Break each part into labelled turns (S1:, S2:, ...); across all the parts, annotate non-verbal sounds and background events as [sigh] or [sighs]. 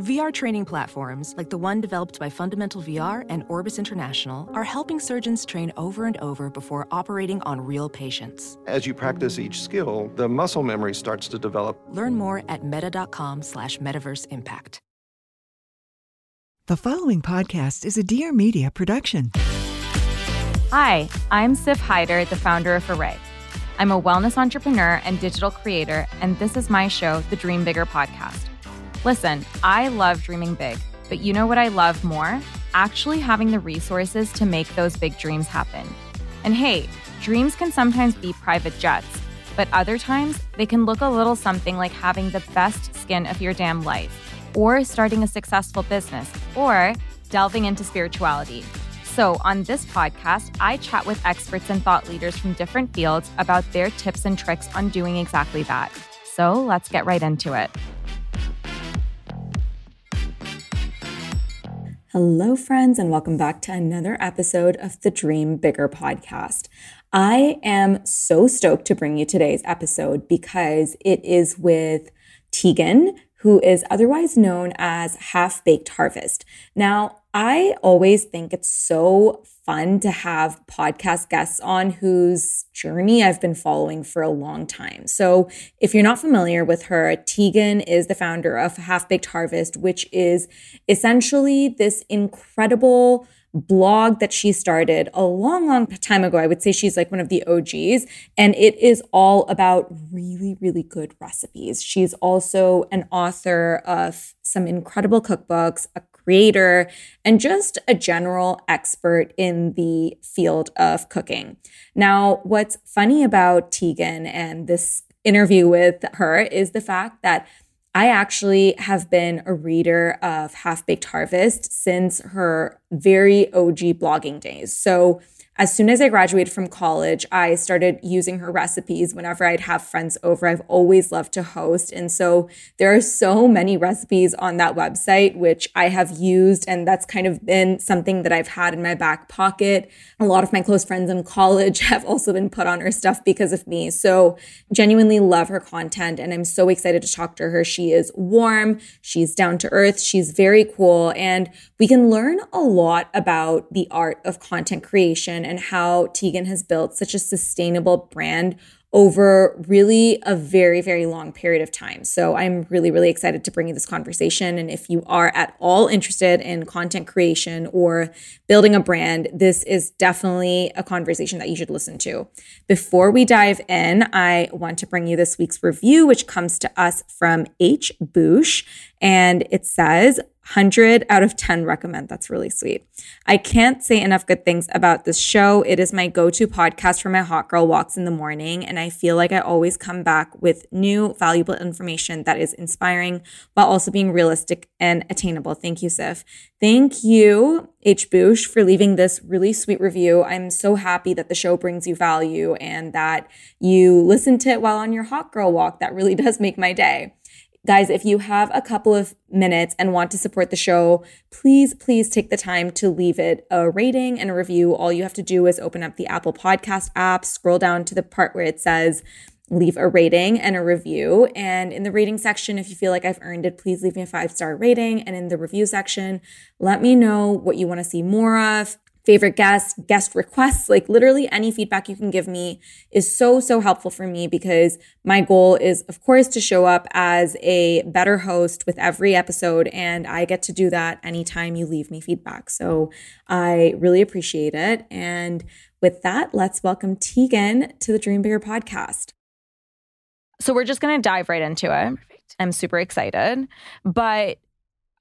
S1: VR training platforms, like the one developed by Fundamental VR and Orbis International, are helping surgeons train over and over before operating on real patients.
S2: As you practice each skill, the muscle memory starts to develop.
S1: Learn more at meta.com slash metaverse impact.
S3: The following podcast is a Dear Media production.
S4: Hi, I'm Siff Haider, the founder of Arrae. I'm a wellness entrepreneur and digital creator, and this is my show, the Dream Bigger podcast. Listen, I love dreaming big, but you know what I love more? Actually having the resources to make those big dreams happen. And hey, dreams can sometimes be private jets, but other times they can look a little something like having the best skin of your damn life, or starting a successful business, or delving into spirituality. So, on this podcast, I chat with experts and thought leaders from different fields about their tips and tricks on doing exactly that. So, let's get right into it.
S5: Hello, friends, and welcome back to another episode of the Dream Bigger podcast. I am so stoked to bring you today's episode because it is with Tieghan, who is otherwise known as Half Baked Harvest. Now, I always think it's so fun to have podcast guests on whose journey I've been following for a long time. So, if you're not familiar with her, Tieghan is the founder of Half Baked Harvest, which is essentially this incredible blog that she started a long, long time ago. I would say she's like one of the OGs, and it is all about really, really good recipes. She's also an author of some incredible cookbooks, a creator, and just a general expert in the field of cooking. Now, what's funny about Tieghan and this interview with her is the fact that I actually have been a reader of Half Baked Harvest since her very OG blogging days. So as soon as I graduated from college, I started using her recipes whenever I'd have friends over. I've always loved to host. And so there are so many recipes on that website, which I have used. And that's kind of been something that I've had in my back pocket. A lot of my close friends in college [laughs] have also been put on her stuff because of me. So genuinely love her content. And I'm so excited to talk to her. She is warm. She's down to earth. She's very cool. And we can learn a lot about the art of content creation and how Tieghan has built such a sustainable brand over really a very, very long period of time. So I'm really, really excited to bring you this conversation. And if you are at all interested in content creation or building a brand, this is definitely a conversation that you should listen to. Before we dive in, I want to bring you this week's review, which comes to us from H. Boosh. And it says, 100 out of 10 recommend. That's really sweet. I can't say enough good things about this show. It is my go to podcast for my hot girl walks in the morning. And I feel like I always come back with new, valuable information that is inspiring while also being realistic and attainable. Thank you, Siff. Thank you, H. Boosh, for leaving this really sweet review. I'm so happy that the show brings you value and that you listen to it while on your hot girl walk. That really [laughs] does make my day. Guys, if you have a couple of minutes and want to support the show, please, please take the time to leave it a rating and a review. All you have to do is open up the Apple Podcast app, scroll down to the part where it says leave a rating and a review. And in the rating section, if you feel like I've earned it, please leave me a five star rating. And in the review section, let me know what you want to see more of favorite guests, guest requests, like literally any feedback you can give me is so, so helpful for me because my goal is, of course, to show up as a better host with every episode. And I get to do that anytime you leave me feedback. So I really appreciate it. And with that, let's welcome Tieghan to the Dream Bigger podcast.
S4: So we're just going to dive right into it. I'm super excited. But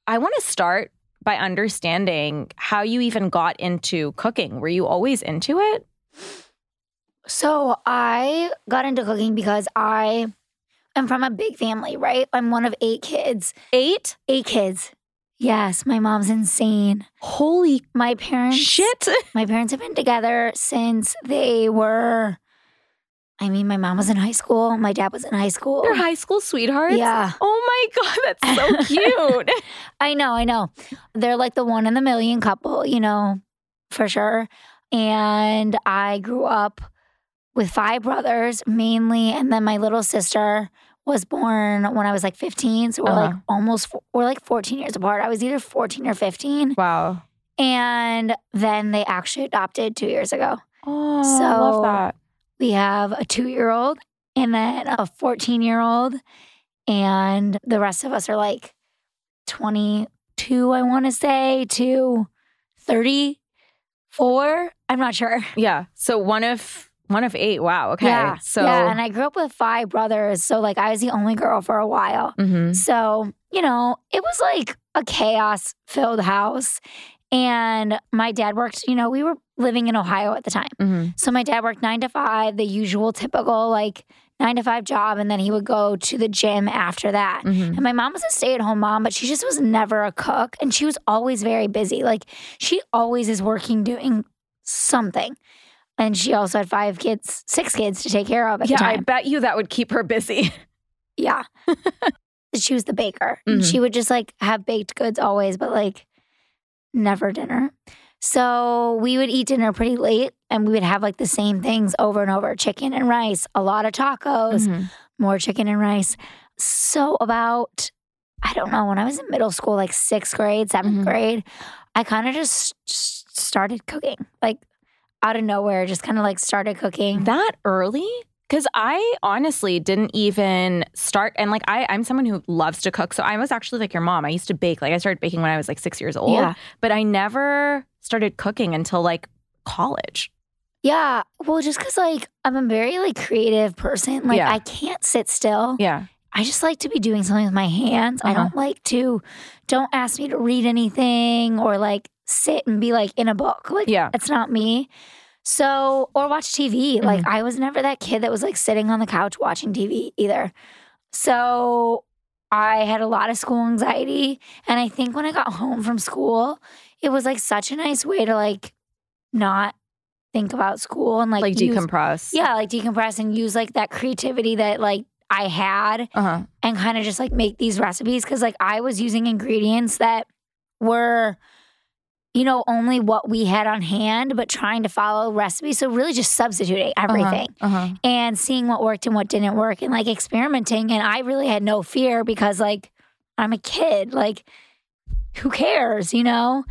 S4: I want to start by understanding how you even got into cooking. Were you always into it?
S6: So I got into cooking because I I'm from a big family, right? I'm one of eight kids.
S4: Eight?
S6: Eight kids. Yes, my mom's insane.
S4: Holy
S6: My parents
S4: shit. [laughs]
S6: My parents have been together since they were I mean, my mom was in high school, my dad was in high school.
S4: They're high school sweethearts?
S6: Yeah.
S4: Oh my God, that's so [laughs] cute. [laughs]
S6: I know, I know. They're like the one in the million couple, you know, for sure. And I grew up with five brothers mainly, and then my little sister was born when I was like 15. So we're like
S4: Uh-huh.
S6: almost, we're like 14 years apart. I was either 14 or 15.
S4: wow.
S6: And then they actually adopted two years ago.
S4: Oh, I love that.
S6: We have a two year old and then a 14 year old. And the rest of us are like 22, I want to say, to 34. I'm not sure.
S4: Yeah. So one of one of eight. Wow. Okay.
S6: Yeah.
S4: So
S6: yeah. And I grew up with five brothers. So, like, I was the only girl for a while.
S4: Mhm.
S6: So, you know, it was like a chaos filled house. And my dad worked, you know, we were living in Ohio at the time.
S4: Mhm.
S6: So my dad worked nine to five, the usual typical like nine to five job. And then he would go to the gym after that.
S4: Mhm.
S6: And my mom was a stay at home mom, but she just was never a cook. And she was always very busy. Like she always is working doing something. And she also had five kids, six kids to take care of at
S4: Yeah, I bet you that would keep her busy. [laughs]
S6: Yeah. [laughs] she was the baker. And
S4: Mhm.
S6: She would just like have baked goods always, but like never dinner. So we would eat dinner pretty late and we would have like the same things over and over chicken and rice, a lot of tacos,
S4: Mhm.
S6: more chicken and rice. So about, I don't know, when I was in middle school, like sixth grade, 7th
S4: Mhm.
S6: grade, I kind of just started cooking. Like out of nowhere, just kind of like started cooking.
S4: That early? Because I honestly didn't even start. And like, I, I'm someone who loves to cook. So I was actually like your mom. I used to bake. Like, I started baking when I was like six years old.
S6: Yeah.
S4: But I never started cooking until like college.
S6: Yeah. Well, just because like I'm a very like creative person. Like
S4: Yeah.
S6: I can't sit still.
S4: Yeah.
S6: I just like to be doing something with my hands. I
S4: Uh-huh.
S6: don't like to, don't ask me to read anything or like sit and be like in a book. Like
S4: Yeah.
S6: that's not me. So, or watch TV. Like
S4: Mm-hmm.
S6: I was never that kid that was like sitting on the couch watching TV either. So I had a lot of school anxiety. And I think when I got home from school, it was like such a nice way to like not think about school and like,
S4: Like,
S6: use-
S4: decompress.
S6: yeah, like decompress and use like that creativity that like I had
S4: Uh huh.
S6: and kind of just like make these recipes because like I was using ingredients that were, you know, only what we had on hand, but trying to follow recipes. So really just substituting everything
S4: Uh huh.
S6: and seeing what worked and what didn't work and like experimenting. And I really had no fear because like I'm a kid. Like, who cares, you know?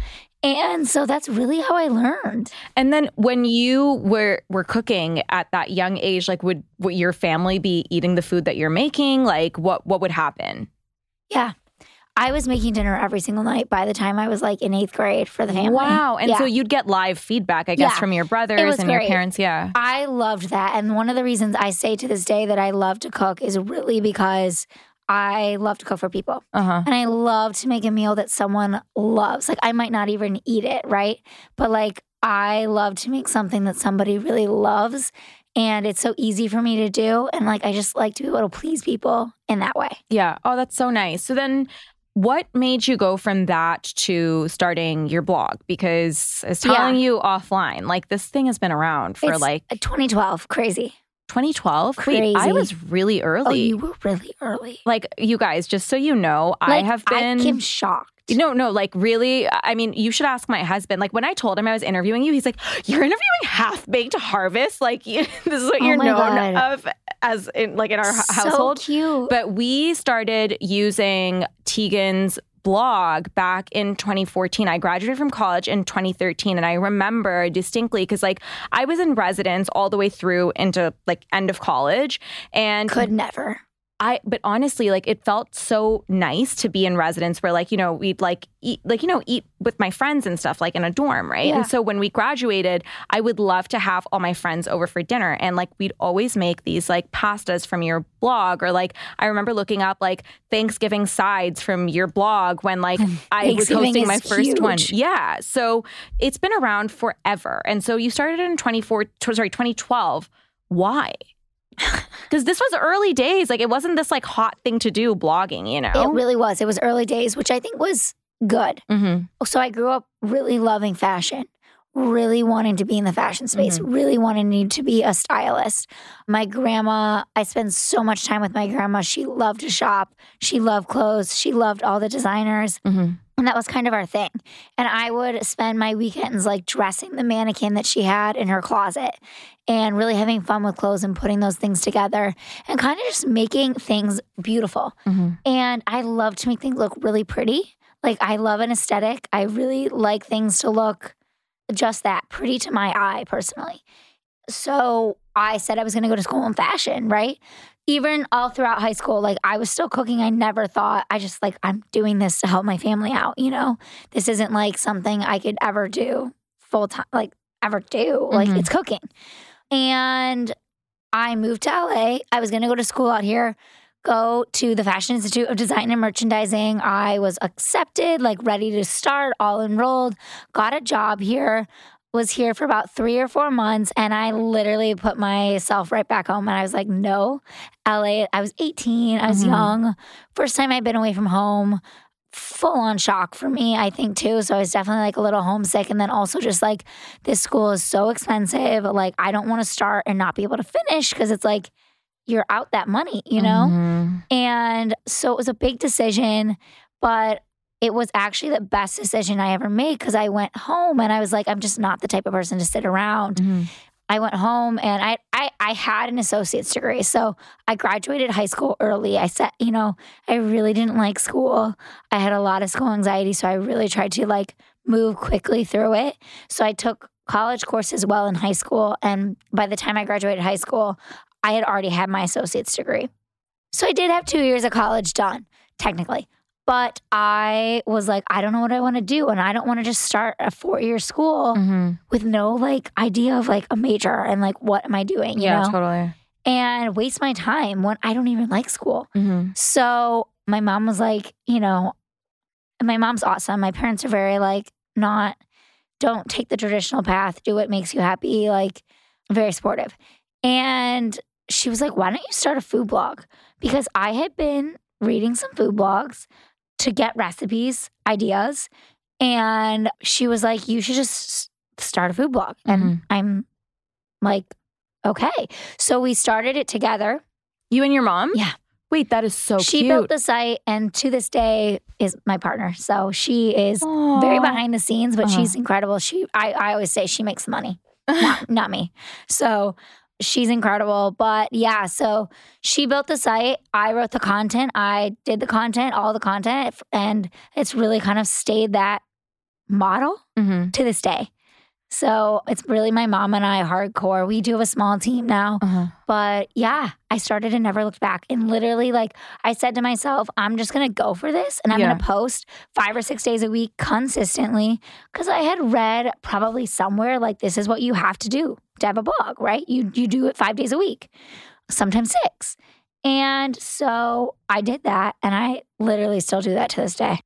S6: And so that's really how I learned.
S4: And then when you were were cooking at that young age, like would would your family be eating the food that you're making? Like what what would happen?
S6: Yeah. I was making dinner every single night by the time I was like in eighth grade for the family.
S4: Wow. And
S6: Yeah.
S4: so you'd get live feedback, I guess,
S6: Yeah.
S4: from your brothers and your parents. Yeah.
S6: I loved that. And one of the reasons I say to this day that I love to cook is really because I love to cook for people.
S4: Uh-huh.
S6: And I love to make a meal that someone loves. Like I might not even eat it, right? But like I love to make something that somebody really loves. And it's so easy for me to do. And like I just like to be able to please people in that way.
S4: Yeah. Oh, that's so nice. So then what made you go from that to starting your blog? Because I was telling you offline, like this thing has been around for
S6: It's
S4: like
S6: 2012, crazy.
S4: 2012. Wait, I was really oh, early.
S6: Oh, you were really early.
S4: like you guys, just so you know, I have been
S6: I am shocked.
S4: No, no, like really. I mean, you should ask my husband. Like when I told him I was interviewing you, he's like, "You're interviewing Half Baked Harvest. Like you, [laughs] this is what
S6: Oh
S4: you're known
S6: God.
S4: of as in like in our
S6: so
S4: household."
S6: cute.
S4: But we started using Tieghan's blog back in 2014. I graduated from college in 2013 and I remember distinctly cuz like I was in residence all the way through into like end of college and
S6: Could never.
S4: I but honestly, like it felt so nice to be in residence where like, you know, we'd like eat like, you know, eat with my friends and stuff like in a dorm, right?
S6: Yeah.
S4: And so when we graduated, I would love to have all my friends over for dinner. And like we'd always make these like pastas from your blog or like I remember looking up like Thanksgiving sides from your blog when like [laughs] I was hosting my first one. Yeah. So it's been around forever. And so you started in 24 sorry, 2012. Why? [laughs] Because this was early days. Like it wasn't this like hot thing to do, blogging, you know?
S6: It really was. It was early days, which I think was good.
S4: mm-hmm.
S6: So I grew up really loving fashion, really wanting to be in the fashion space, really wanting to be a stylist. My grandma, I spent so much time with my grandma. She loved to shop. She loved clothes. She loved all the designers.
S4: Mm-hmm.
S6: And that was kind of our thing. And I would spend my weekends like dressing the mannequin that she had in her closet and really having fun with clothes and putting those things together and kind of just making things beautiful.
S4: Mm-hmm.
S6: And I love to make things look really pretty. Like I love an aesthetic. I really like things to look just that pretty to my eye personally. So I said I was going to go to school in fashion, right? Even all throughout high school, like I was still cooking. I never thought, I just like, I'm doing this to help my family out, you know? This isn't like something I could ever do full time, like ever do. Like
S4: Mhm.
S6: it's cooking. And I moved to LA. I was going to go to school out here, go to the Fashion Institute of Design and Merchandising. I was accepted, like ready to start, all enrolled, got a job here, was here for about three or four months. And I literally put myself right back home. And I was like, no, LA. I was 18, I was
S4: Mhm.
S6: young. First time I'd been away from home. Full on shock for me, I think too. So I was definitely like a little homesick. And then also just like, this school is so expensive. Like, I don't want to start and not be able to finish because it's like, you're out that money, you know?
S4: Mhm.
S6: And so it was a big decision, but it was actually the best decision I ever made because I went home and I was like, I'm just not the type of person to sit around.
S4: Mhm.
S6: I went home and I, I I had an associate's degree. So I graduated high school early. I said, you know, I really didn't like school. I had a lot of school anxiety. So I really tried to like move quickly through it. So I took college courses well in high school. And by the time I graduated high school, I had already had my associate's degree. So I did have two years of college done, technically. But I was like, I don't know what I want to do. And I don't want to just start a four year school
S4: Mhm.
S6: with no like idea of like a major and like what am I doing, you
S4: Yeah,
S6: know?
S4: totally.
S6: And waste my time when I don't even like school.
S4: Mm-hmm.
S6: So my mom was like, you know, my mom's awesome. My parents are very like, not, don't take the traditional path, do what makes you happy, like very supportive. And she was like, why don't you start a food blog? Because I had been reading some food blogs to get recipes, ideas. And she was like, you should just start a food blog. And I'm like, okay. So we started it together.
S4: You and your mom?
S6: Yeah.
S4: Wait, that is so
S6: she
S4: cute.
S6: built the site and to this day is my partner. So she is very behind the scenes, but
S4: Uh-huh.
S6: she's incredible. She I, I always say she makes the money. Not not me. So she's incredible. But yeah, so she built the site. I wrote the content. I did the content, all the content. And it's really kind of stayed that model
S4: Mhm.
S6: to this day. So it's really my mom and I hardcore. We do have a small team now.
S4: Uh-huh.
S6: But yeah, I started and never looked back. And literally, like, I said to myself, I'm just gonna go for this and I'm
S4: Yeah.
S6: gonna post five or six days a week consistently. Cause I had read probably somewhere like this is what you have to do to have a blog, right? You you do it five days a week, sometimes six. And so I did that and I literally still do that to this day.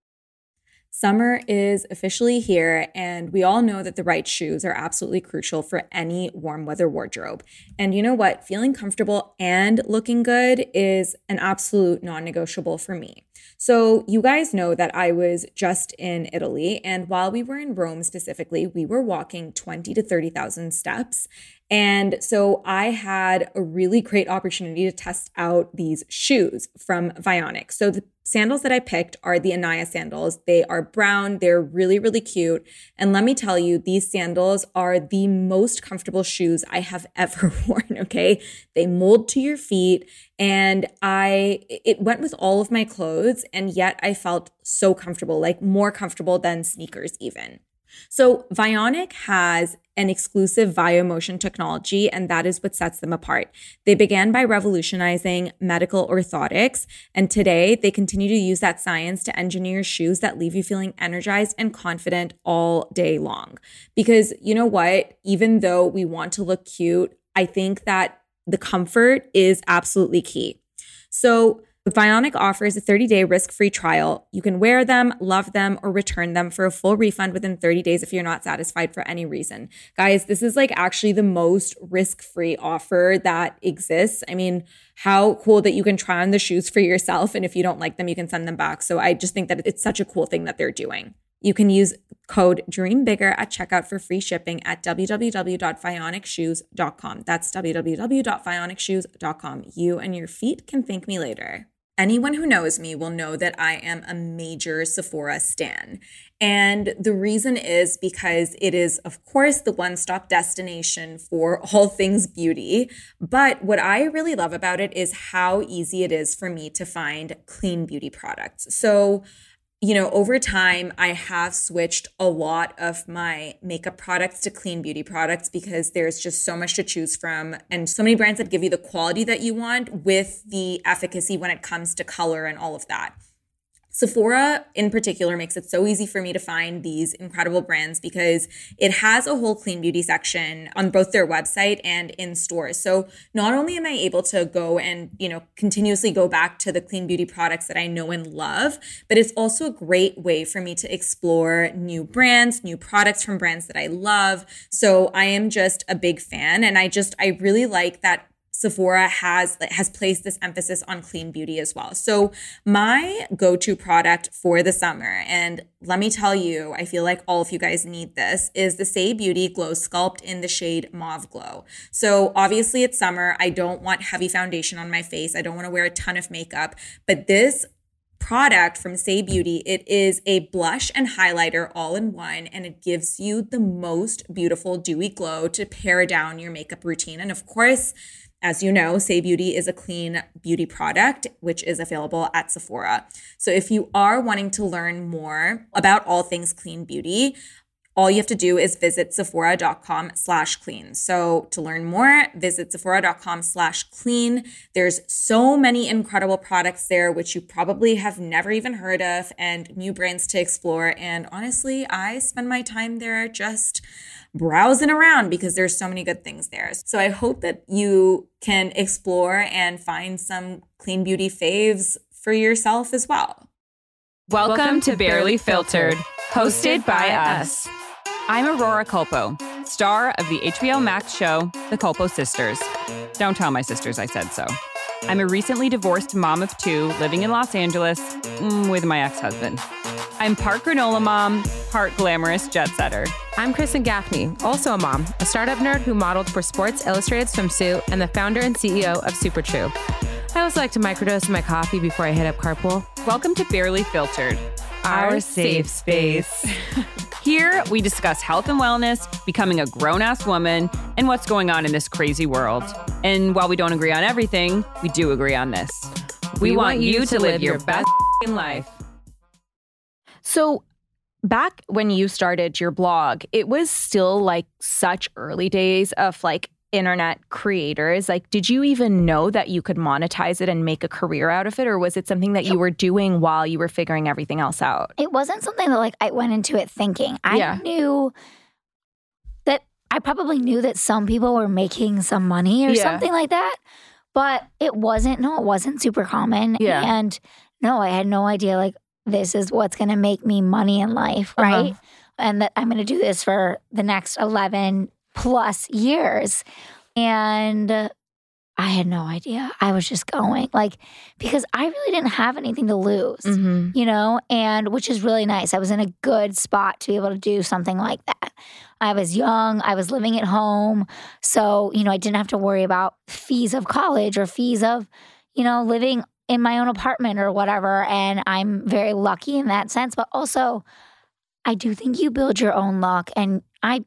S5: Summer is officially here, and we all know that the right shoes are absolutely crucial for any warm weather wardrobe. And you know what? Feeling comfortable and looking good is an absolute non negotiable for me. So, you guys know that I was just in Italy, and while we were in Rome specifically, we were walking 20 to 30,000 steps. And so I had a really great opportunity to test out these shoes from Vionic. So the sandals that I picked are the Anaya sandals. They are brown, they're really, really cute. And let me tell you, these sandals are the most comfortable shoes I have [laughs] ever worn, okay? They mold to your feet and I it went with all of my clothes and yet I felt so comfortable, like more comfortable than sneakers even. So, Vionic has an exclusive VioMotion technology, and that is what sets them apart. They began by revolutionizing medical orthotics, and today they continue to use that science to engineer shoes that leave you feeling energized and confident all day long. Because you know what? Even though we want to look cute, I think that the comfort is absolutely key. So, Vionic offers a 30 day risk free trial. You can wear them, love them, or return them for a full refund within 30 days if you're not satisfied for any reason. Guys, this is like actually the most risk free offer that exists. I mean, how cool that you can try on the shoes for yourself. And if you don't like them, you can send them back. So I just think that it's such a cool thing that they're doing. You can use code DREAMBIGGER at checkout for free shipping at www.vionicshoes.com. That's www.vionicshoes.com. You and your feet can thank me later. Anyone who knows me will know that I am a major Sephora stan. And the reason is because it is, of course, the one stop destination for [laughs] all things beauty. But what I really love about it is how easy it is for me to find clean beauty products. So, you know, over time, I have switched a lot of my makeup products to clean beauty products because there's just so much to choose from and so many brands that give you the quality that you want with the efficacy when it comes to color and all of that. Sephora in particular makes it so easy for me to find these incredible brands because it has a whole clean beauty section on both their website and in stores. So not only am I able to go and, you know, continuously go back to the clean beauty products that I know and love, but it's also a great way for me to explore new brands, new products from brands that I love. So I am just a big fan and I just I really like that Sephora has has placed this emphasis on clean beauty as well. So my go-to product for the summer and let me tell you, I feel like all of you guys need this is the Saie Beauty Glow Sculpt in the shade Mauve Glow. So obviously it's summer. I don't want heavy foundation on my face. I don't want to wear a ton of makeup, but this product from Saie Beauty. It is a blush and highlighter all in one, and it gives you the most beautiful dewy glow to pare down your makeup routine. And of course, as you know, Saie Beauty is a clean beauty product, which is available at Sephora. So if you are wanting to learn more about all things clean beauty, all you have to do is visit sephora.com slash clean. So to learn more, visit sephora.com slash clean. There's so many incredible products there, which you probably have never even heard of and new brands to explore. And honestly, I spend my time there just browsing around because there's so many good things there. So I hope that you can explore and find some clean beauty faves for yourself as well.
S4: Welcome, Welcome to Barely Filtered, hosted by us. I'm Aurora Culpo, star of the HBO Max show, The Culpo Sisters. Don't tell my sisters I said so. I'm a recently divorced mom of two living in Los Angeles mm, with my ex husband. I'm part granola mom, part glamorous jet setter.
S7: I'm Kristen Gaffney, also a mom, a startup nerd who modeled for Sports Illustrated Swimsuit and the founder and CEO of Super True. I also like to microdose my coffee before I hit up carpool.
S4: Welcome to Barely Filtered,
S7: our, our safe space. [laughs]
S4: Here, we discuss health and wellness, becoming a grown ass woman, and what's going on in this crazy world. And while we don't agree on everything, we do agree on this. We, we want, want, you to live your best life.
S5: So, back when you started your blog, it was still like such early days of like internet creators. Like, did you even know that you could monetize it and make a career out of it? Or was it something that you were doing while you were figuring everything else out?
S6: It wasn't something that like I went into it thinking. I yeah. knew that I probably knew that some people were making some money or yeah. something like that. But it wasn't, no, it wasn't super common. Yeah. And no, I had no idea like this is what's going to make me money in life, uh-huh. right? Uh-huh. And that I'm going to do this for the next 11 plus years. And I had no idea. I was just going like because I really didn't have anything to lose, mm-hmm. you know, and which is really nice. I was in a good spot to be able to do something like that. I was young, I was living at home. So, you know, I didn't have to worry about fees of college or fees of, you know, living in my own apartment or whatever. And I'm very lucky in that sense. But also, I do think you build your own luck. And I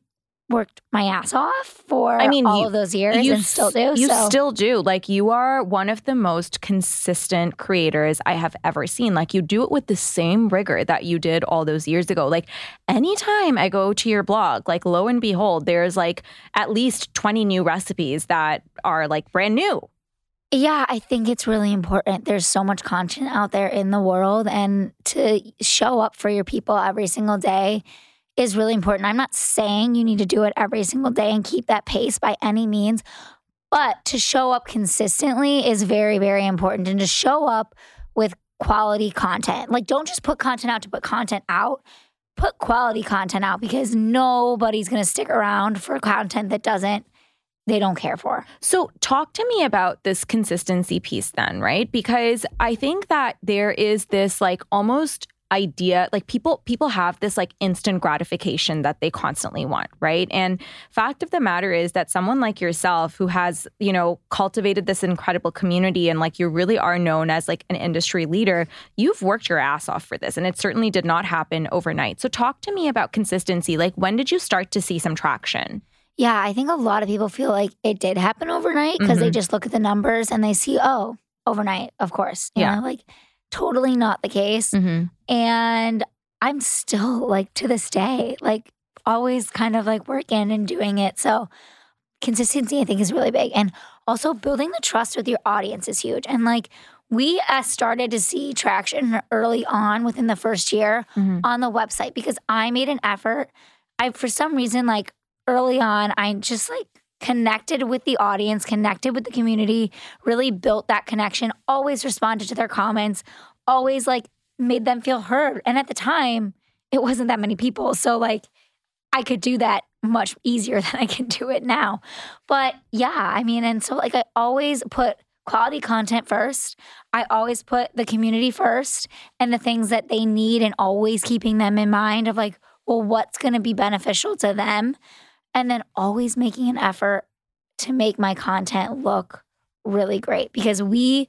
S6: worked my ass off for I mean, all you, of those years and still do.
S5: You
S6: so.
S5: still do. Like you are one of the most consistent creators I have ever seen. Like you do it with the same rigor that you did all those years ago. Like anytime I go to your blog, like lo and behold, there's like at least 20 new recipes that are like brand new.
S6: Yeah, I think it's really important. There's so much content out there in the world, and to show up for your people every single day is really important. I'm not saying you need to do it every single day and keep that pace by any means, But to show up consistently is very, very important. And to show up with quality content. Like, don't just put content out to put content out. Put quality content out because nobody's going to stick around for content that doesn't they don't care for.
S4: So, talk to me about this consistency piece then, right? Because I think that there is this like almost idea like people people have this like instant gratification that they constantly want right and fact of the matter is that someone like yourself who has you know cultivated this incredible community and like you really are known as like an industry leader you've worked your ass off for this and it certainly did not happen overnight so talk to me about consistency like when did you start to see some traction
S6: yeah, I think a lot of people feel like it did happen overnight because they
S4: Mhm.
S6: just look at the numbers and they see, oh, overnight, of course. You
S4: Yeah.
S6: know, like totally not the case.
S4: mm-hmm.
S6: And I'm still like to this day, like always kind of like working and doing it. So consistency, I think, is really big. And also building the trust with your audience is huge. And like we uh, started to see traction early on within the first year
S4: Mhm.
S6: on the website because I made an effort. I, for some reason, like early on, I just like connected with the audience, connected with the community, really built that connection, always responded to their comments, always like made them feel heard. And at the time, it wasn't that many people. So, like, I could do that much easier [laughs] than I can do it now. But yeah, I mean, and so like I always put quality content first. I always put the community first and the things that they need and always keeping them in mind of like, well, what's going to be beneficial to them? And then always making an effort to make my content look really great because we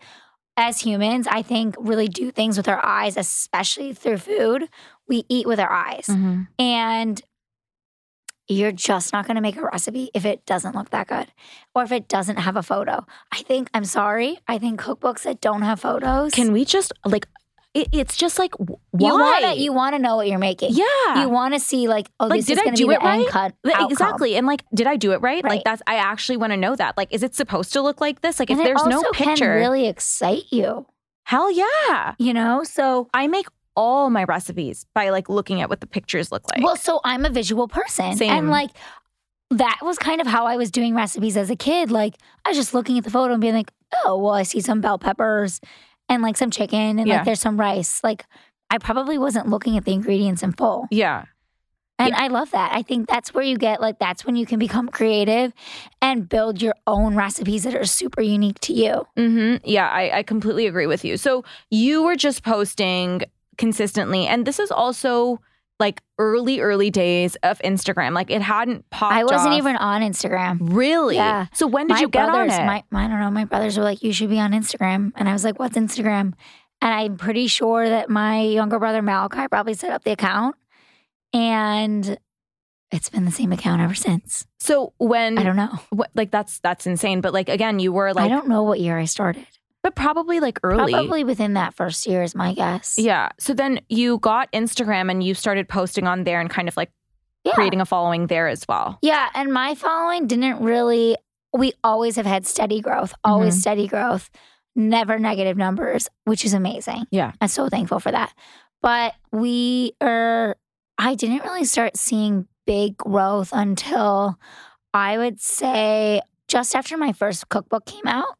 S6: as humans, I think really do things with our eyes, especially through food. We eat with our eyes.
S4: Mm-hmm.
S6: And you're just not going to make a recipe if it doesn't look that good or if it doesn't have a photo. I think, I'm sorry, I think cookbooks that don't have photos.
S4: can we just like it, it's just like why
S6: you want to you want to know what you're making.
S4: yeah
S6: You want to see like oh
S4: Like,
S6: this
S4: did
S6: is
S4: I
S6: going to
S4: do
S6: be
S4: it right?
S6: cut
S4: Like. Exactly. And like, did I do it right?
S6: Right.
S4: Like that's I actually want to know that. Like, is it supposed to look like this? Like if there's no picture.
S6: can really excite you,
S4: hell yeah.
S6: you know? So
S4: I make all my recipes by like looking at what the pictures look like.
S6: Well, so I'm a visual person.
S4: Same.
S6: And like that was kind of how I was doing recipes as a kid. Like I was just looking at the photo and being like, oh, well, I see some bell peppers and like some chicken and
S4: Yeah.
S6: like there's some rice. Like I probably wasn't looking at the ingredients in full.
S4: yeah.
S6: And I love that. I think that's where you get like that's when you can become creative and build your own recipes that are super unique to you.
S4: Mm-hmm. Yeah, I, I completely agree with you. So you were just posting consistently, and this is also like early, early days of Instagram. Like it hadn't popped.
S6: I wasn't
S4: off.
S6: even on Instagram.
S4: really.
S6: Yeah.
S4: So when did
S6: my
S4: you get
S6: brothers,
S4: on it?
S6: My, I don't know. My brothers were like, "You should be on Instagram," and I was like, "What's Instagram?" And I'm pretty sure that my younger brother Malachi probably set up the account, and it's been the same account ever since.
S4: so when
S6: I don't know.
S4: what, like that's that's insane. But like again, you were like I
S6: don't know what year I started.
S4: But probably like early.
S6: Probably within that first year is my guess.
S4: Yeah. So then you got Instagram and you started posting on there and kind of like
S6: Yeah.
S4: creating a following there as well.
S6: Yeah, and my following didn't really. We always have had steady growth, always
S4: Mm-hmm.
S6: steady growth, never negative numbers, which is amazing.
S4: Yeah.
S6: I'm so thankful for that. But we are. I didn't really start seeing big growth until I would say just after my first cookbook came out.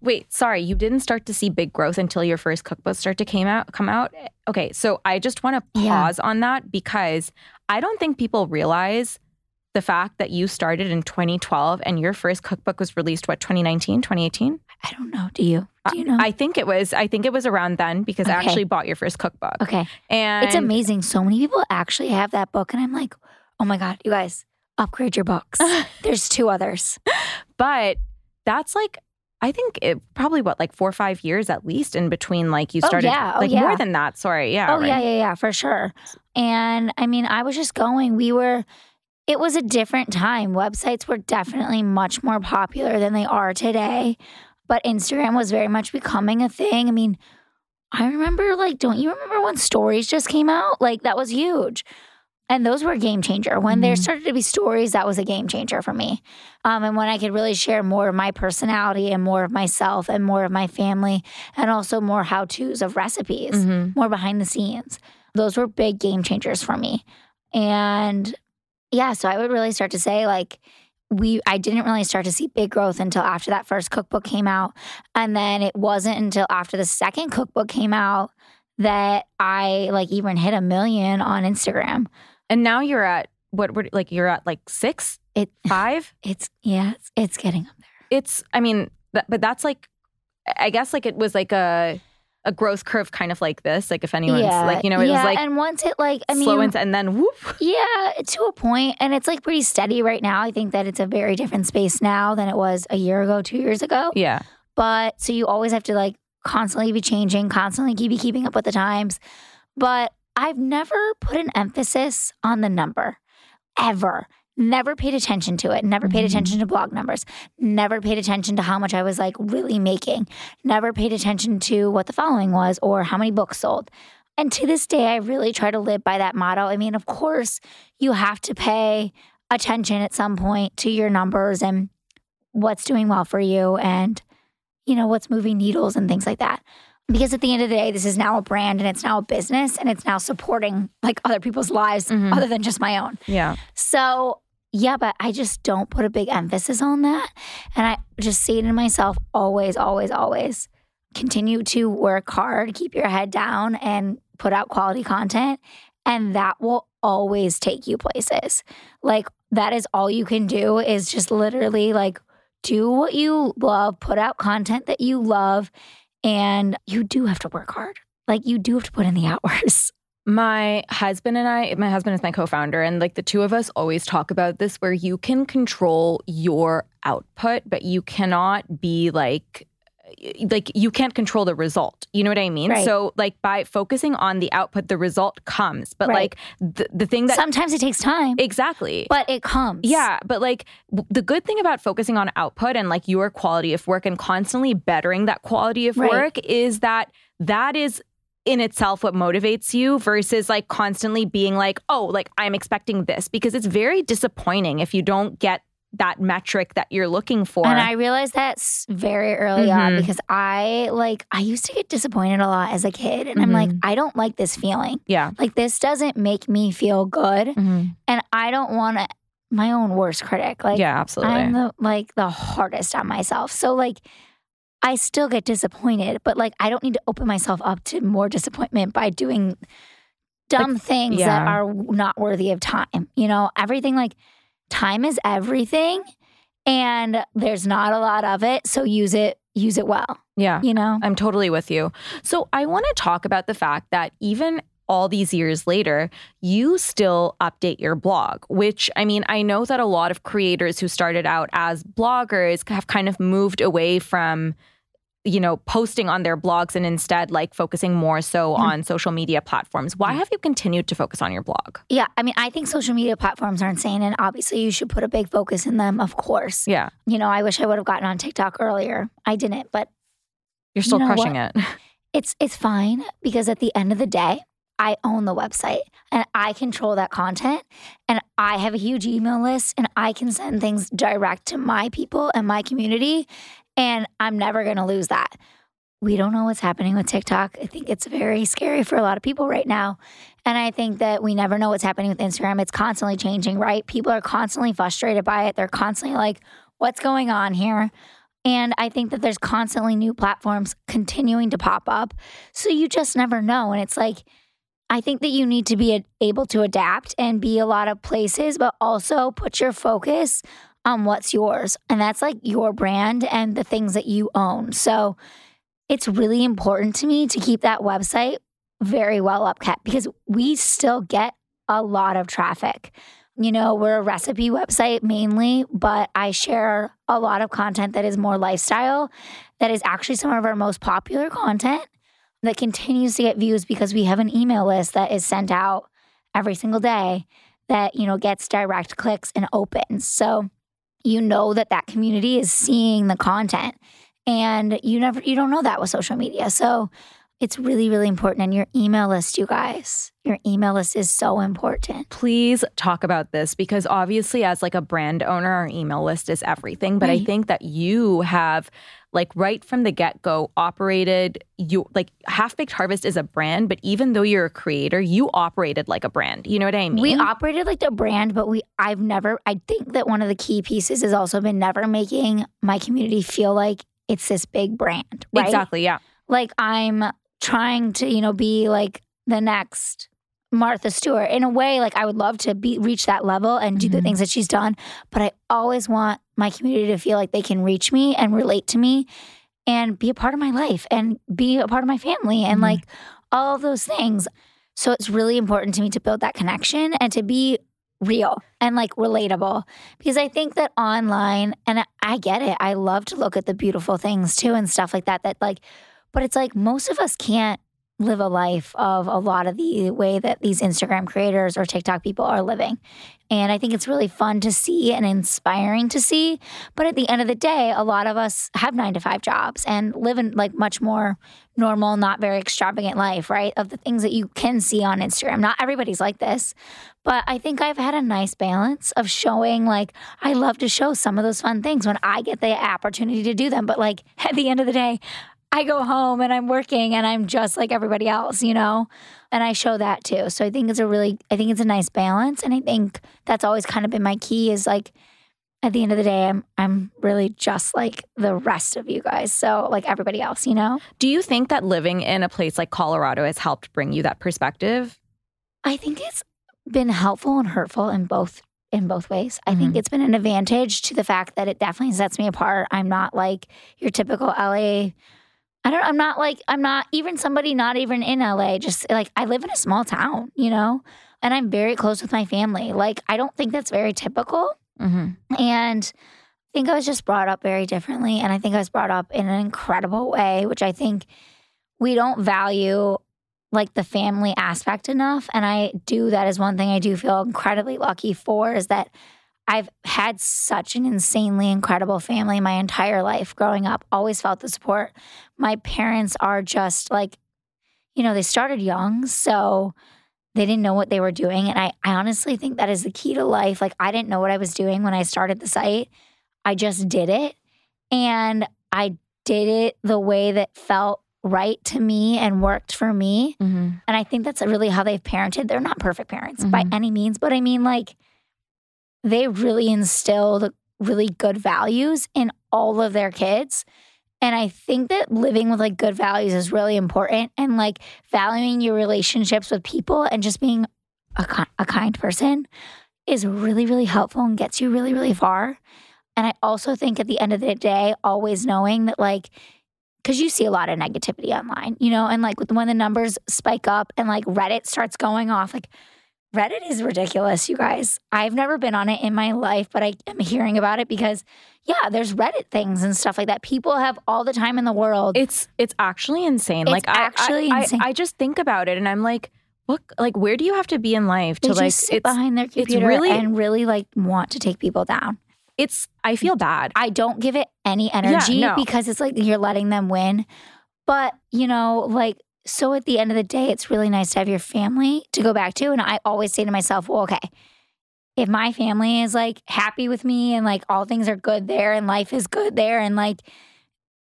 S4: Wait, sorry, you didn't start to see big growth until your first cookbook start to came out come out. Okay, so I just want to
S6: Yeah.
S4: pause on that because I don't think people realize the fact that you started in 2012 and your first cookbook was released what 2019, 2018?
S6: I don't know. Do you? Do you know?
S4: I think it was I think it was around then because I actually bought your first cookbook.
S6: okay.
S4: And
S6: It's amazing. So many people actually have that book, and I'm like, oh my god, you guys, upgrade your books. [laughs] There's two others.
S4: But that's like I think it probably what like four or five years at least in between like you started
S6: Oh,
S4: started
S6: yeah. Oh,
S4: like
S6: yeah.
S4: more than that. Sorry, yeah.
S6: oh
S4: right.
S6: yeah, yeah, yeah, for sure. And I mean, I was just going. We were. It was a different time. Websites were definitely much more popular than they are today, but Instagram was very much becoming a thing. I mean, I remember like, don't you remember when stories just came out? Like that was huge. And those were a game changer. When there
S4: Mhm.
S6: started to be stories, that was a game changer for me. Um, and when I could really share more of my personality and more of myself and more of my family, and also more how to's of recipes
S4: Mhm.
S6: more behind the scenes. Those were big game changers for me. And yeah, so I would really start to say, like, we I didn't really start to see big growth until after that first cookbook came out. And then it wasn't until after the second cookbook came out that I like even hit a million on Instagram.
S4: And now you're at what? what like you're at like six,
S6: It [sighs]
S4: five.
S6: it's yeah, it's, it's getting up there.
S4: it's. I mean, th- but that's like. I guess like it was like a a growth curve, kind of like this. Like if anyone's
S6: yeah,
S4: like you know, it
S6: yeah,
S4: was like
S6: and once it like I mean
S4: slow and, and then whoop. [laughs]
S6: Yeah, to a point, and it's like pretty steady right now. I think that it's a very different space now than it was a year ago, two years ago.
S4: Yeah.
S6: But so you always have to like constantly be changing, constantly keep be keeping up with the times. But I've never put an emphasis on the number ever. Never paid attention to it. Never paid
S4: Mhm.
S6: attention to blog numbers. Never paid attention to how much I was like really making. Never paid attention to what the following was or how many books sold. And to this day, I really try to live by that motto. I mean, of course, you have to pay attention at some point to your numbers and what's doing well for you and, you know, what's moving needles and things like that. Because at the end of the day, this is now a brand and it's now a business and it's now supporting like other people's lives
S4: Mhm.
S6: other than just my own.
S4: Yeah.
S6: So, yeah, but I just don't put a big emphasis on that. And I just say to myself always, always, always continue to work hard, keep your head down, and put out quality content. And that will always take you places. Like, that is all you can do is just literally like do what you love, put out content that you love. And you do have to work hard. Like, you do have to put in the hours. [laughs]
S4: My husband and I, my husband is my co founder, and like the two of us always talk about this where you can control your output, but you cannot be like, like you can't control the result. You know what I mean?
S6: Right.
S4: So, like, by focusing on the output, the result comes. But,
S6: Right.
S4: like, the, the thing that
S6: Sometimes it takes time,
S4: exactly.
S6: but it comes.
S4: Yeah, but like w- the good thing about focusing on output and like your quality of work and constantly bettering that quality of
S6: Right.
S4: work is that that is in itself what motivates you versus like constantly being like, oh, like I'm expecting this because it's very disappointing if you don't get that metric that you're looking for.
S6: And I realized that very early on
S4: Mhm.
S6: because I like I used to get disappointed a lot as a kid and I'm like
S4: Mhm.
S6: I don't like this feeling.
S4: yeah.
S6: Like this doesn't make me feel good
S4: Mhm.
S6: and I don't want to my own worst critic. Like
S4: yeah, absolutely.
S6: I'm the like the hardest on myself. So like I still get disappointed, but like I don't need to open myself up to more disappointment by doing dumb things that are not worthy of time. You know, everything like time is everything and there's not a lot of it, so use it use it well,
S4: yeah.
S6: you know?
S4: I'm totally with you. So I want to talk about the fact that even all these years later, you still update your blog, which I mean, I know that a lot of creators who started out as bloggers have kind of moved away from you know posting on their blogs and instead like focusing more so
S6: Mm.
S4: on social media platforms why have you continued to focus on your blog
S6: Yeah, I mean, I think social media platforms are insane and obviously you should put a big focus in them, of course.
S4: yeah
S6: You know, I wish I would have gotten on TikTok earlier. I didn't, but
S4: you're still
S6: know
S4: crushing
S6: what?
S4: it [laughs]
S6: it's it's fine because at the end of the day, I own the website and I control that content and I have a huge email list and I can send things direct to my people and my community and I'm never going to lose that. We don't know what's happening with TikTok. I think it's very scary for a lot of people right now. And I think that we never know what's happening with Instagram. It's constantly changing, right? People are constantly frustrated by it. They're constantly like, what's going on here? And I think that there's constantly new platforms continuing to pop up. So you just never know. And it's like, I think that you need to be able to adapt and be a lot of places, but also put your focus on what's yours. And that's like your brand and the things that you own. So it's really important to me to keep that website very well upkept because we still get a lot of traffic. You know, we're a recipe website mainly, but I share a lot of content that is more lifestyle, that is actually some of our most popular content that continues to get views because we have an email list that is sent out every single day that, you know, gets direct clicks and opens. So you know that that community is seeing the content and you never you don't know that with social media. So It's really, really important. And your email list, you guys, your email list is so important.
S4: Please talk about this because obviously, as like a brand owner, our email list is everything. But I
S6: mm-hmm.
S4: think that you have, like, right from the get go, operated you like Half Baked Harvest is a brand, but even though you're a creator, you operated like a brand. You know what I mean?
S6: We operated like a brand, but we I've never I think that one of the key pieces has also been never making my community feel like it's this big brand. Right?
S4: exactly. Yeah.
S6: Like I'm trying to, you know, be like the next Martha Stewart. In a way, like I would love to be reach that level and do the
S4: Mhm.
S6: things that she's done, but I always want my community to feel like they can reach me and relate to me and be a part of my life and be a part of my family and
S4: Mhm.
S6: like all of those things. So it's really important to me to build that connection and to be real and like relatable because I think that online and I get it. I love to look at the beautiful things too and stuff like that that like but it's like most of us can't live a life of a lot of the way that these Instagram creators or TikTok people are living. And I think it's really fun to see and inspiring to see. But at the end of the day, a lot of us have nine to five jobs and live in like much more normal, not very extravagant life, right? Of the things that you can see on Instagram. Not everybody's like this, but I think I've had a nice balance of showing like I love to show some of those fun things when I get the opportunity to do them. But like [laughs] at the end of the day, I go home and I'm working and I'm just like everybody else, you know? And I show that too. So I think it's a really, I think it's a nice balance. And I think that's always kind of been my key is like, at the end of the day, I'm I'm really just like the rest of you guys. So like everybody else, you know?
S4: Do you think that living in a place like Colorado has helped bring you that perspective?
S6: I think it's been helpful and hurtful in both in both ways. I think
S4: Mhm.
S6: it's been an advantage to the fact that it definitely sets me apart. I'm not like your typical LA. I don't I'm not like I'm not even somebody not even in LA. Just like I live in a small town, you know? And I'm very close with my family. Like I don't think that's very typical.
S4: Mm-hmm.
S6: And I think I was just brought up very differently. And I think I was brought up in an incredible way, which I think we don't value like the family aspect enough. And I do that is one thing I do feel incredibly lucky for is that I've had such an insanely incredible family my entire life growing up, always felt the support. My parents are just like, you know, they started young. So they didn't know what they were doing. And I, I honestly think that is the key to life. Like, I didn't know what I was doing when I started the site. I just did it. And I did it the way that felt right to me and worked for me.
S4: Mm-hmm.
S6: And I think that's really how they've parented. They're not perfect parents by
S4: Mhm.
S6: any means, but I mean, like, they really instilled really good values in all of their kids. And I think that living with like good values is really important and like valuing your relationships with people and just being a, a kind person is really, really helpful and gets you really, really far. And I also think at the end of the day, always knowing that like, because you see a lot of negativity online, you know, and like when the numbers spike up and like Reddit starts going off, like Reddit is ridiculous, you guys. I've never been on it in my life, but I am hearing about it because, yeah, there's Reddit things and stuff like that. People have all the time in the world.
S4: It's it's actually insane.
S6: It's
S4: like I-
S6: actually
S4: I,
S6: insane.
S4: I, I just think about it and I'm like, what like where do you have to be in life
S6: they
S4: to like
S6: sit
S4: it's
S6: behind their computer
S4: really-
S6: and really like want to take people down.
S4: it's I feel bad.
S6: I don't give it any energy
S4: no.
S6: because it's like you're letting them win. But, you know, like, so at the end of the day, it's really nice to have your family to go back to. And I always say to myself, well, okay, if my family is like happy with me and like all things are good there and life is good there and like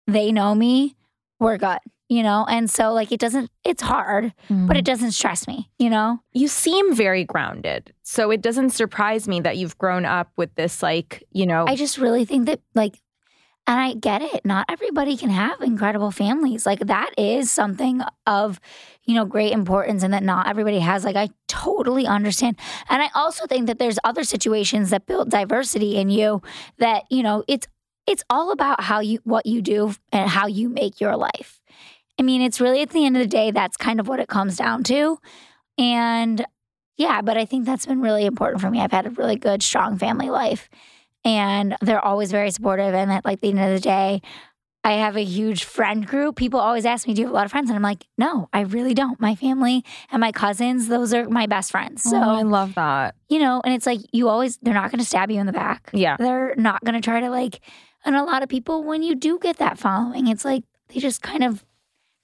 S6: they know me, we're good, you know? And so, like, it doesn't, it's hard, but it mm. doesn't stress me, you know?
S4: you seem very grounded. So it doesn't surprise me that you've grown up with this like, you know,
S6: I just really think that like and I get it. Not everybody can have incredible families. Like that is something of, you know, great importance and that not everybody has. Like I totally understand. And I also think that there's other situations that build diversity in you that, you know, it's it's all about how you what you do and how you make your life. I mean, it's really at the end of the day that's kind of what it comes down to. And yeah, but I think that's been really important for me. I've had a really good, strong family life and they're always very supportive. And at like the end of the day, I have a huge friend group. People always ask me, "Do you have a lot of friends?" And I'm like, "No, I really don't. My family and my cousins, those are my best friends." So
S4: oh, I love that.
S6: you know, and it's like you always they're not going to stab you in the back.
S4: Yeah.
S6: They're not going to try to like. And a lot of people, when you do get that following, it's like they just kind of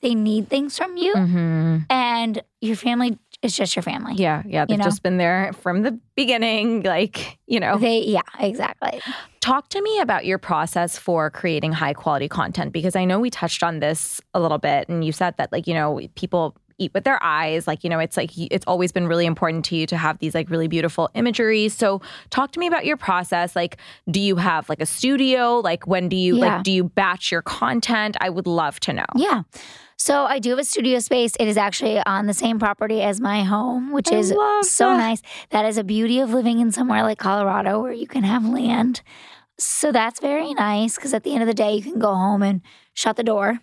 S6: they need things from you,
S4: hmm
S6: and your family is just your family.
S4: Yeah, yeah. They've
S6: know?
S4: just been there from the beginning. Like, you know,
S6: They, yeah, exactly.
S4: talk to me about your process for creating high quality content because I know we touched on this a little bit and you said that like, you know, people eat with their eyes like you know it's like it's always been really important to you to have these like really beautiful imagery so talk to me about your process like do you have like a studio like when do you
S6: Yeah.
S4: like do you batch your content i would love to know
S6: Yeah. So I do have a studio space. It is actually on the same property as my home, which
S4: I
S6: is so
S4: that.
S6: nice. That is a beauty of living in somewhere like Colorado where you can have land. So that's very nice because at the end of the day, you can go home and shut the door,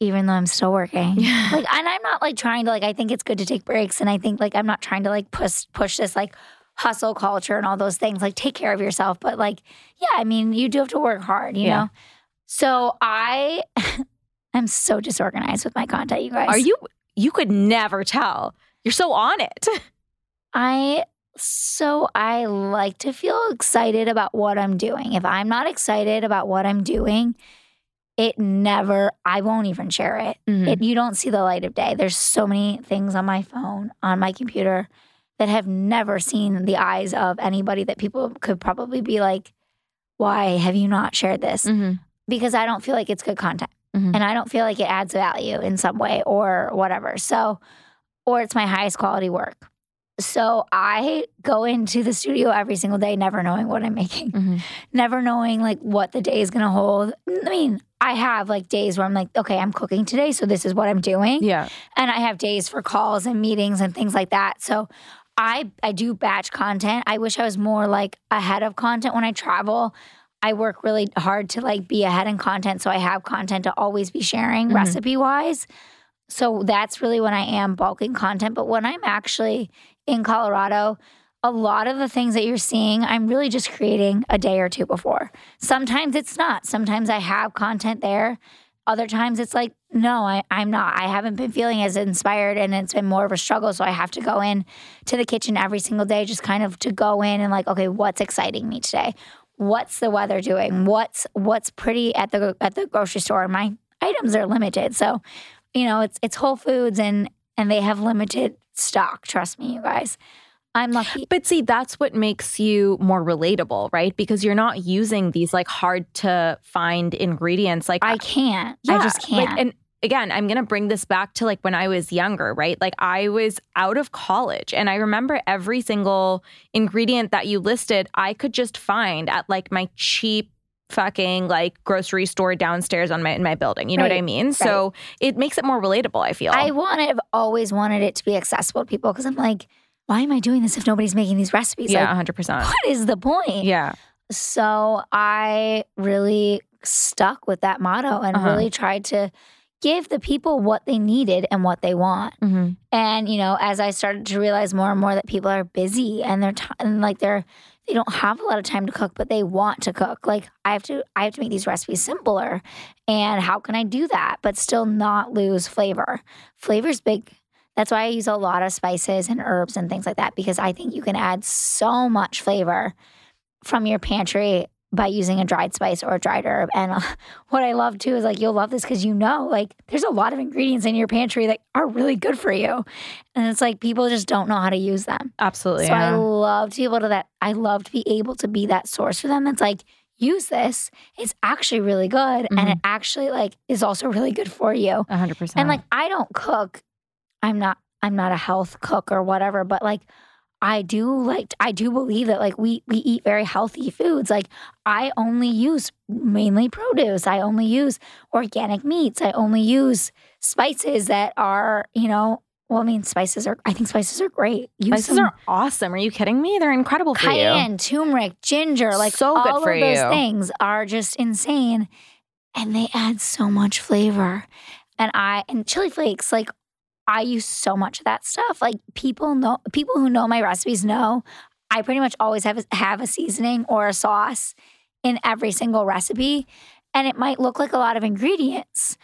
S6: even though I'm still working. [laughs] Yeah. like, and I'm not like trying to like. I think it's good to take breaks, and I think like I'm not trying to like push push this like hustle culture and all those things. Like, take care of yourself, but like, yeah, I mean, you do have to work hard, you
S4: Yeah.
S6: know. So I [laughs] am so disorganized with my content, you guys.
S4: are you you could never tell you're so on it [laughs]
S6: I so I like to feel excited about what I'm doing. If I'm not excited about what I'm doing, it never I won't even share it.
S4: Mhm.
S6: It you don't see the light of day. There's so many things on my phone, on my computer that have never seen the eyes of anybody that people could probably be like, "Why have you not shared this?"
S4: Mhm.
S6: Because I don't feel like it's good content.
S4: Mhm.
S6: And I don't feel like it adds value in some way or whatever. So or it's my highest quality work. So I go into the studio every single day never knowing what I'm making
S4: Mhm.
S6: never knowing like what the day is going to hold. I mean, I have like days where I'm like, okay, I'm cooking today, so this is what I'm doing.
S4: yeah
S6: And I have days for calls and meetings and things like that. So I I do batch content. I wish I was more like ahead of content when I travel. I work really hard to like be ahead in content so I have content to always be sharing
S4: Mhm.
S6: recipe wise. So that's really when I am bulking content, but when I'm actually in Colorado, a lot of the things that you're seeing, I'm really just creating a day or two before. Sometimes it's not. Sometimes I have content there. Other times it's like, no, I, I'm not. I haven't been feeling as inspired and it's been more of a struggle. So I have to go in to the kitchen every single day, just kind of to go in and like, okay, what's exciting me today? What's the weather doing? What's what's pretty at the at the grocery store? My items are limited. So, you know, it's it's Whole Foods and and they have limited stock. Trust me, you guys. I'm lucky.
S4: But see, that's what makes you more relatable, right? Because you're not using these like hard to find ingredients. Like
S6: I can't. I just can't.
S4: and again, I'm going to bring this back to like when I was younger, right? Like I was out of college and I remember every single ingredient that you listed, I could just find at like my cheap fucking like grocery store downstairs on my in my building. You know what I
S6: Right,
S4: mean? So it makes it more relatable, I feel.
S6: I wanted, I've always wanted it to be accessible to people because I'm like, why am I doing this if nobody's making these recipes?
S4: yeah,
S6: Like,
S4: 100%.
S6: what is the point?
S4: Yeah.
S6: So I really stuck with that motto and
S4: Uh-huh.
S6: really tried to give the people what they needed and what they want.
S4: hmm
S6: And you know, as I started to realize more and more that people are busy and they're t- and like they're they don't have a lot of time to cook, but they want to cook. Like I have to I have to make these recipes simpler. And how can I do that but still not lose flavor? Flavor's big. That's why I use a lot of spices and herbs and things like that because I think you can add so much flavor from your pantry by using a dried spice or a dried herb. And uh, [laughs] what I love too is like you'll love this because you know like there's a lot of ingredients in your pantry that are really good for you, and it's like people just don't know how to use them.
S4: Absolutely.
S6: so I love to be able to that. I love to be able to be that source for them. That's like use this. It's actually really good, and it actually like is also really good for you.
S4: 100%.
S6: And like I don't cook. I'm not I'm not a health cook or whatever, but like I do like I do believe that like we we eat very healthy foods. Like I only use mainly produce. I only use organic meats. I only use spices that are, you know, well, I mean spices are I think spices are great. Use
S4: Spices
S6: some
S4: are awesome. Are you kidding me? They're incredible for you.
S6: cayenne, turmeric, ginger, like
S4: So
S6: all of those
S4: you.
S6: things are just insane, and they add so much flavor. And I and chili flakes, like I use so much of that stuff. Like people know, people who know my recipes know, I pretty much always have a, have a seasoning or a sauce in every single recipe, and it might look like a lot of ingredients.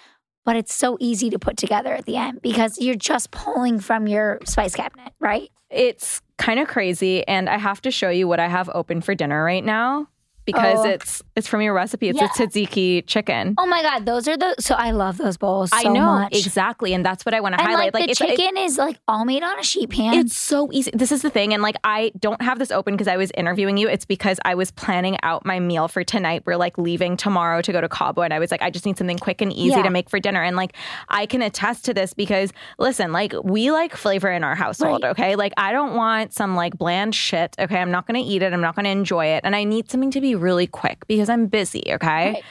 S6: But it's so easy to put together at the end because you're just pulling from your spice cabinet, right?
S4: It's kind of crazy. And I have to show you what I have open for dinner right now because
S6: Oh.
S4: it's it's from your recipe. It's
S6: Yeah.
S4: a tzatziki chicken.
S6: Oh my god, those are the so I love those bowls.
S4: I know
S6: much.
S4: exactly, and that's what I want to highlight.
S6: like, the
S4: it's
S6: chicken is like all made on a sheet pan.
S4: It's so easy. This is the thing. And like, I don't have this open because I was interviewing you. It's because I was planning out my meal for tonight. We're like leaving tomorrow to go to Cabo. And I was like, I just need something quick and easy
S6: Yeah.
S4: to make for dinner. And like, I can attest to this because listen, like, we like flavor in our household.
S6: Right.
S4: Okay. Like, I don't want some like bland shit. Okay. I'm not going to eat it. I'm not going to enjoy it. And I need something to be really quick because I'm busy. Okay.
S6: Right.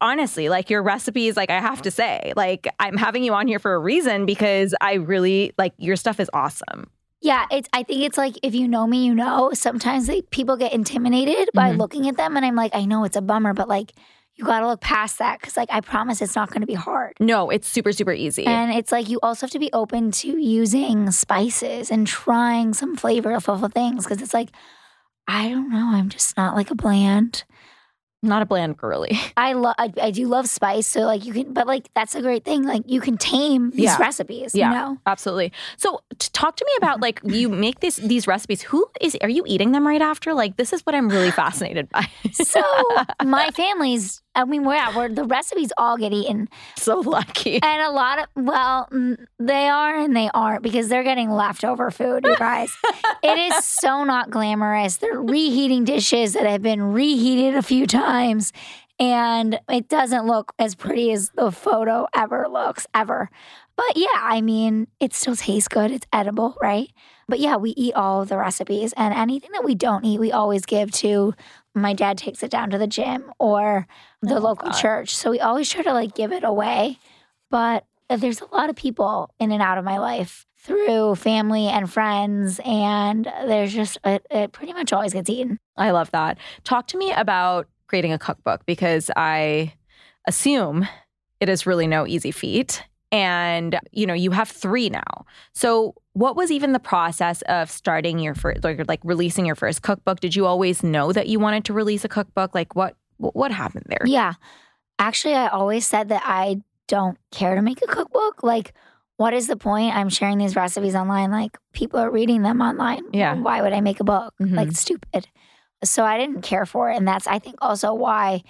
S4: Honestly, like your recipes, like I have to say, like I'm having you on here for a reason because I really like your stuff is awesome.
S6: Yeah, it's. I think it's like if you know me, you know. Sometimes like, people get intimidated by
S4: Mhm.
S6: looking at them, and I'm like, I know it's a bummer, but like, you got to look past that because like I promise it's not going to be hard.
S4: No, it's super, super easy.
S6: And it's like you also have to be open to using spices and trying some flavorful things because it's like, I don't know, I'm just not like a bland.
S4: not a bland girly. [laughs]
S6: I love, I, I do love spice, so like you can, but like that's a great thing. Like you can tame these
S4: Yeah.
S6: recipes,
S4: Yeah.
S6: you know.
S4: Absolutely. So, t- talk to me about like [laughs] you make these these recipes. Who is? Are you eating them right after? Like, this is what I'm really [gasps] fascinated by.
S6: So [laughs] my family's, I mean, we're at, we're, the recipes all get eaten.
S4: so lucky. [laughs]
S6: And a lot of, well, mm, they are and they aren't because they're getting leftover food, you guys. [laughs] it is so not glamorous. They're reheating dishes that have been reheated a few times. And it doesn't look as pretty as the photo ever looks, ever. But yeah, I mean, it still tastes good. It's edible, right? But yeah, we eat all of the recipes. And anything that we don't eat, we always give to my dad takes it down to the gym or the
S4: love
S6: local
S4: that.
S6: church. So we always try to like give it away. But uh, there's a lot of people in and out of my life through family and friends. And there's just, it, it pretty much always gets eaten.
S4: I love that. Talk to me about creating a cookbook because I assume it is really no easy feat. And you know, you have three now. So, what was even the process of starting your first, like, like releasing your first cookbook? Did you always know that you wanted to release a cookbook? Like, what what happened there?
S6: Yeah. Actually, I always said that I don't care to make a cookbook. Like, what is the point? I'm sharing these recipes online. Like, people are reading them online.
S4: Yeah.
S6: Why would I make a book?
S4: Mhm.
S6: Like, stupid. So I didn't care for it. And that's, I think, also why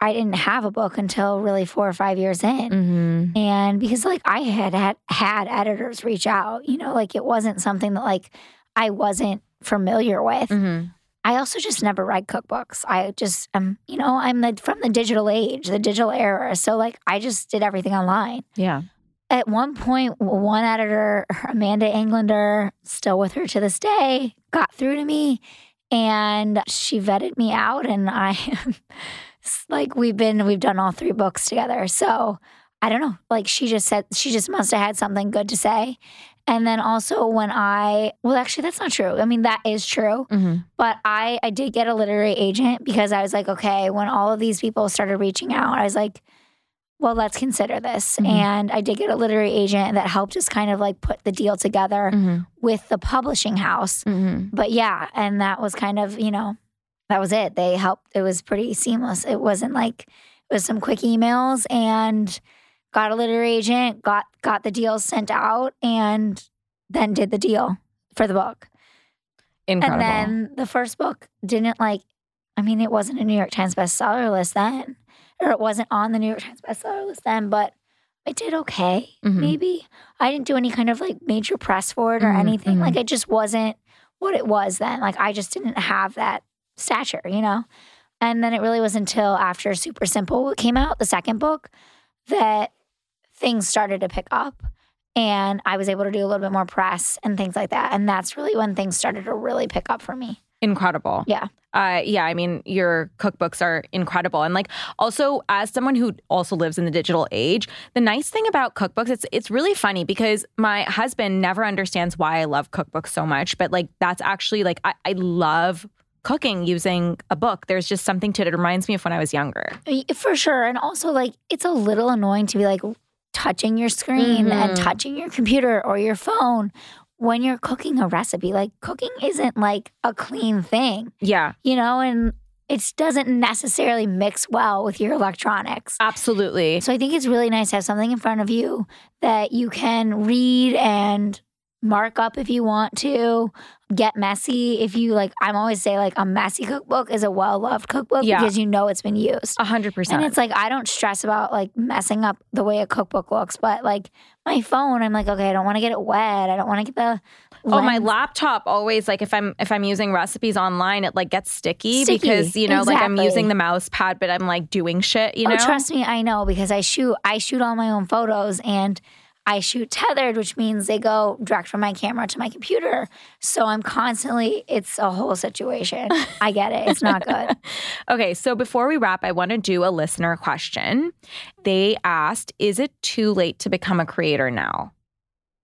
S6: I didn't have a book until really four or five years in.
S4: Mm-hmm.
S6: And because, like, I had, had had editors reach out, you know, like it wasn't something that, like, I wasn't familiar with.
S4: Mm-hmm.
S6: I also just never read cookbooks. I just am, you know, I'm the, from the digital age, the digital era. So like I just did everything online.
S4: Yeah.
S6: At one point, one editor, Amanda Englander, still with her to this day, got through to me and she vetted me out and I [laughs] like we've been we've done all three books together. So I don't know. Like she just said she just must have had something good to say. And then also when I well actually that's not true. I mean that is true.
S4: Mm-hmm.
S6: But I I did get a literary agent because I was like, okay, when all of these people started reaching out, I was like, well, let's consider this.
S4: Mhm.
S6: And I did get a literary agent that helped us kind of like put the deal together
S4: Mm-hmm.
S6: with the publishing house.
S4: Mm-hmm.
S6: But yeah, and that was kind of, you know, that was it. They helped. It was pretty seamless. It wasn't like it was some quick emails and got a literary agent, got got the deals sent out, and then did the deal for the book.
S4: Incredible.
S6: And then the first book didn't like, I mean, it wasn't a New York Times bestseller list then, or it wasn't on the New York Times bestseller list then, but it did okay,
S4: Mhm.
S6: maybe. I didn't do any kind of like major press for it or
S4: Mhm,
S6: anything.
S4: mhm.
S6: Like, it just wasn't what it was then. Like, I just didn't have that stature, you know? And then it really was until after Super Simple came out, the second book, that things started to pick up and I was able to do a little bit more press and things like that. And that's really when things started to really pick up for me.
S4: incredible.
S6: Yeah.
S4: Uh, yeah, I mean, your cookbooks are incredible, and like also as someone who also lives in the digital age, the nice thing about cookbooks, it's it's really funny because my husband never understands why I love cookbooks so much, but like that's actually like I, I love cooking using a book. There's just something to it. It reminds me of when I was younger.
S6: For sure. And also, like, it's a little annoying to be like touching your screen and
S4: Mhm.
S6: touching your computer or your phone when you're cooking a recipe. Like, cooking isn't like a clean thing,
S4: Yeah,
S6: you know, and it doesn't necessarily mix well with your electronics.
S4: absolutely.
S6: So I think it's really nice to have something in front of you that you can read and mark up if you want to, get messy if you like. I'm always say like a messy cookbook is a well loved cookbook
S4: Yeah.
S6: because you know it's been used.
S4: A hundred
S6: And
S4: percent.
S6: And it's like I don't stress about like messing up the way a cookbook looks, but like my phone, I'm like, okay, I don't want to get it wet. I don't want to get the
S4: Oh, my laptop always like if I'm if I'm using recipes online, it like gets sticky,
S6: Sticky,
S4: because you know like I'm using the mouse pad, but I'm like doing shit. You oh, know,
S6: Oh, trust me, I know because I shoot. I shoot all my own photos and I shoot tethered, which means they go direct from my camera to my computer. So I'm constantly. It's a whole situation. [laughs] I get it. It's not good. [laughs]
S4: Okay, so before we wrap, I want to do a listener question. They asked, "Is it too late to become a creator now?"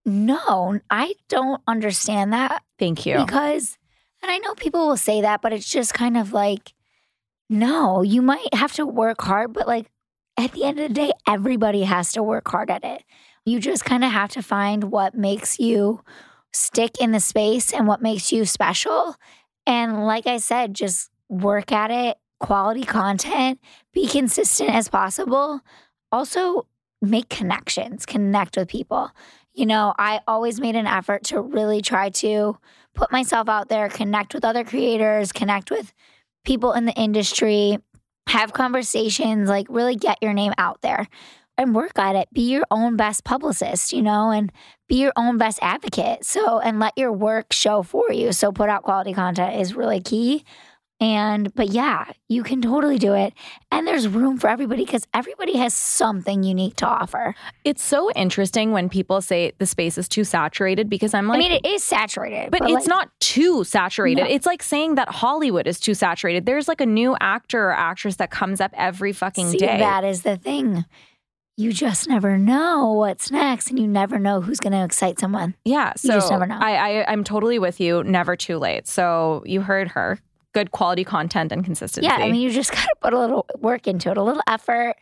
S6: No, I don't understand that
S4: Thank you.
S6: because, and I know people will say that, but it's just kind of like, no, you might have to work hard, but like at the end of the day, everybody has to work hard at it. You just kind of have to find what makes you stick in the space and what makes you special. And like I said, just work at it, quality content, be consistent as possible. Also, make connections, connect with people. You know, I always made an effort to really try to put myself out there, connect with other creators, connect with people in the industry, have conversations, like really get your name out there and work at it. Be your own best publicist, you know, and be your own best advocate. So, and let your work show for you. So, put out quality content is really key. And, but yeah, you can totally do it. And there's room for everybody because everybody has something unique to offer.
S4: It's so interesting when people say the space is too saturated because I'm like,
S6: I mean, it is saturated,
S4: but, it's
S6: like,
S4: not too saturated.
S6: No.
S4: It's like saying that Hollywood is too saturated. There's like a new actor or actress that comes up every fucking
S6: See,
S4: day.
S6: that is the thing. You just never know what's next, and you never know who's going to excite someone.
S4: Yeah,
S6: You
S4: so
S6: just never know.
S4: I, I I'm totally with you. Never too late. So you heard her. Good quality content and consistency.
S6: Yeah, I mean, you just [laughs] got to put a little work into it, a little effort.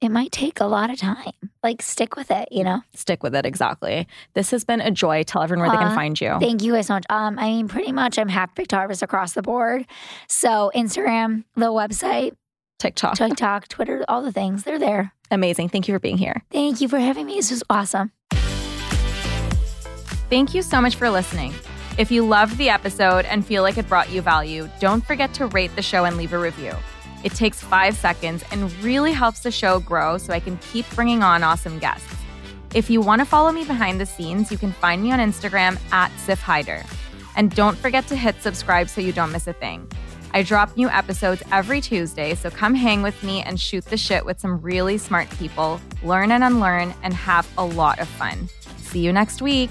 S6: It might take a lot of time. Like, stick with it, you know?
S4: stick with it exactly. This has been a joy. Tell everyone where they can find you.
S6: Thank you guys so much. Um, I mean, pretty much I'm Half Baked Harvest across the board. So, Instagram, the website,
S4: TikTok.
S6: TikTok, Twitter, all the things, they're there.
S4: Amazing. Thank you for being here.
S6: Thank you for having me. This was awesome.
S4: Thank you so much for listening. If you loved the episode and feel like it brought you value, don't forget to rate the show and leave a review. It takes five seconds and really helps the show grow so I can keep bringing on awesome guests. If you want to follow me behind the scenes, you can find me on Instagram at SiffHaider. And don't forget to hit subscribe so you don't miss a thing. I drop new episodes every Tuesday, so come hang with me and shoot the shit with some really smart people, learn and unlearn, and have a lot of fun. See you next week.